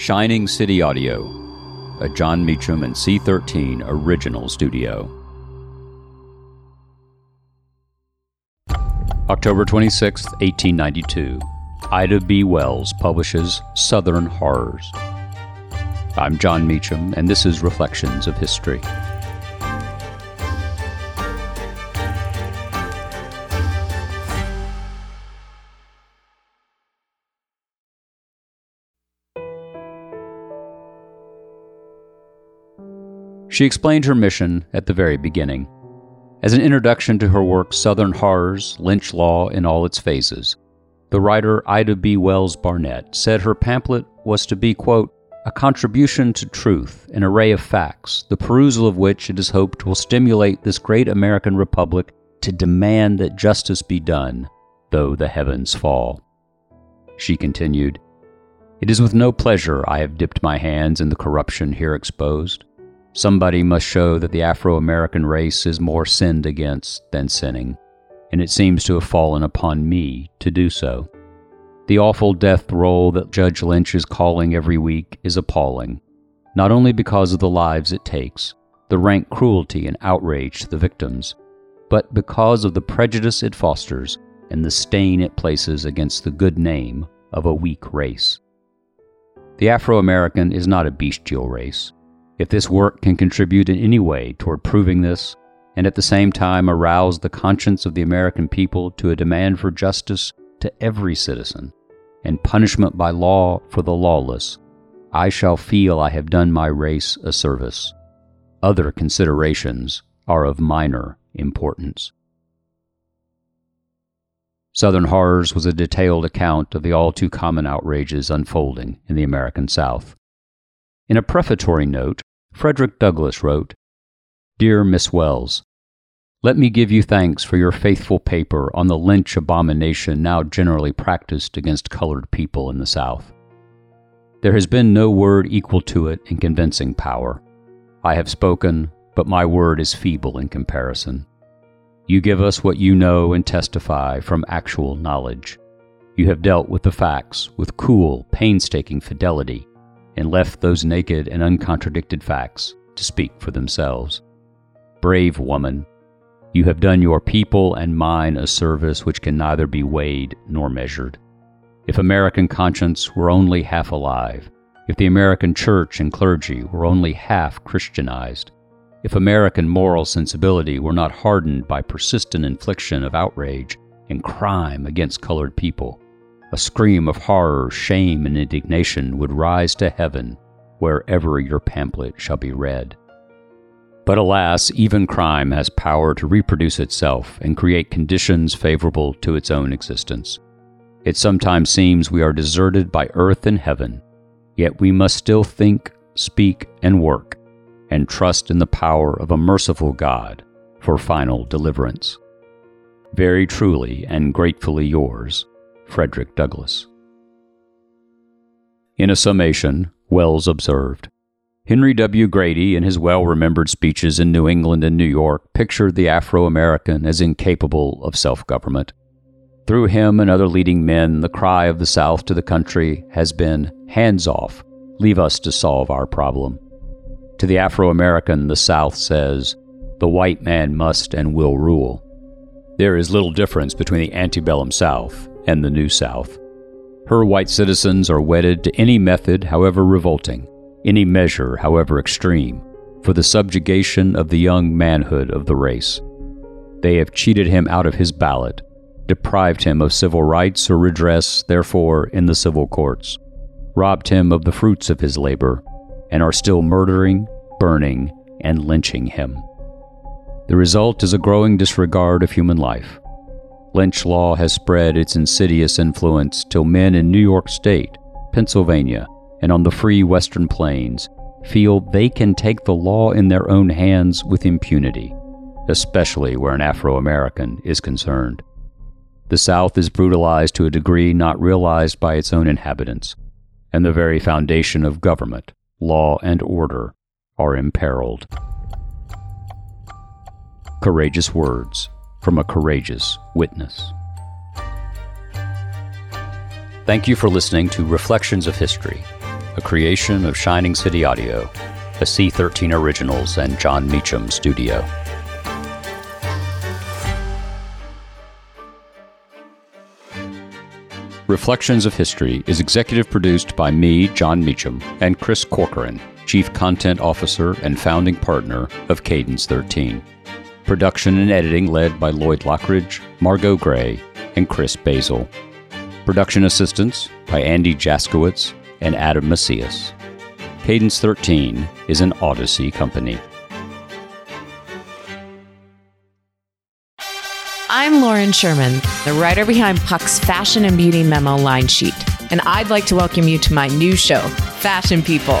Shining City Audio, a Jon Meacham and C13 original studio. October 26, 1892. Ida B. Wells publishes Southern Horrors. I'm Jon Meacham, and this is Reflections of History. She explained her mission at the very beginning. As an introduction to her work Southern Horrors, Lynch Law in All Its Phases, the writer Ida B. Wells Barnett said her pamphlet was to be, quote, a contribution to truth, an array of facts, the perusal of which it is hoped will stimulate this great American republic to demand that justice be done, though the heavens fall. She continued, It is with no pleasure I have dipped my hands in the corruption here exposed. Somebody must show that the Afro American race is more sinned against than sinning, and it seems to have fallen upon me to do so. The awful death roll that Judge Lynch is calling every week is appalling, not only because of the lives it takes, the rank cruelty and outrage to the victims, but because of the prejudice it fosters and the stain it places against the good name of a weak race. The Afro American is not a bestial race. If this work can contribute in any way toward proving this, and at the same time arouse the conscience of the American people to a demand for justice to every citizen, and punishment by law for the lawless, I shall feel I have done my race a service. Other considerations are of minor importance. Southern Horrors was a detailed account of the all too common outrages unfolding in the American South. In a prefatory note, Frederick Douglass wrote Dear Miss Wells, let me give you thanks for your faithful paper on the lynch abomination now generally practiced against colored people in the South. There has been no word equal to it in convincing power. I have spoken, but my word is feeble in comparison. You give us what you know and testify from actual knowledge. You have dealt with the facts with cool, painstaking fidelity and left those naked and uncontradicted facts to speak for themselves. Brave woman, you have done your people and mine a service which can neither be weighed nor measured. If American conscience were only half alive, if the American church and clergy were only half Christianized, if American moral sensibility were not hardened by persistent infliction of outrage and crime against colored people, a scream of horror, shame, and indignation would rise to heaven wherever your pamphlet shall be read. But alas, even crime has power to reproduce itself and create conditions favorable to its own existence. It sometimes seems we are deserted by earth and heaven, yet we must still think, speak, and work, and trust in the power of a merciful God for final deliverance. Very truly and gratefully yours, Frederick Douglass. In a summation, Wells observed Henry W. Grady, in his well remembered speeches in New England and New York, pictured the Afro American as incapable of self government. Through him and other leading men, the cry of the South to the country has been hands off, leave us to solve our problem. To the Afro American, the South says, the white man must and will rule. There is little difference between the antebellum South and the New South. Her white citizens are wedded to any method, however revolting, any measure, however extreme, for the subjugation of the young manhood of the race. They have cheated him out of his ballot, deprived him of civil rights or redress, therefore, in the civil courts, robbed him of the fruits of his labor, and are still murdering, burning, and lynching him. The result is a growing disregard of human life, Lynch law has spread its insidious influence till men in New York State, Pennsylvania, and on the free Western plains feel they can take the law in their own hands with impunity, especially where an Afro American is concerned. The South is brutalized to a degree not realized by its own inhabitants, and the very foundation of government, law, and order are imperiled. Courageous words from a courageous witness. Thank you for listening to Reflections of History. a creation of Shining City Audio, a C13 Originals and Jon Meacham studio. Reflections of History is executive produced by me, Jon Meacham, and Chris Corcoran, Chief Content Officer and founding partner of Cadence 13. Production and editing led by Lloyd Lockridge, Margot Gray, and Chris Basil. Production assistance by Andy Jaskowitz and Adam Macias. Cadence 13 is an Odyssey company. I'm Lauren Sherman, the writer behind Puck's Fashion and Beauty Memo line sheet, and I'd like to welcome you to my new show, Fashion People.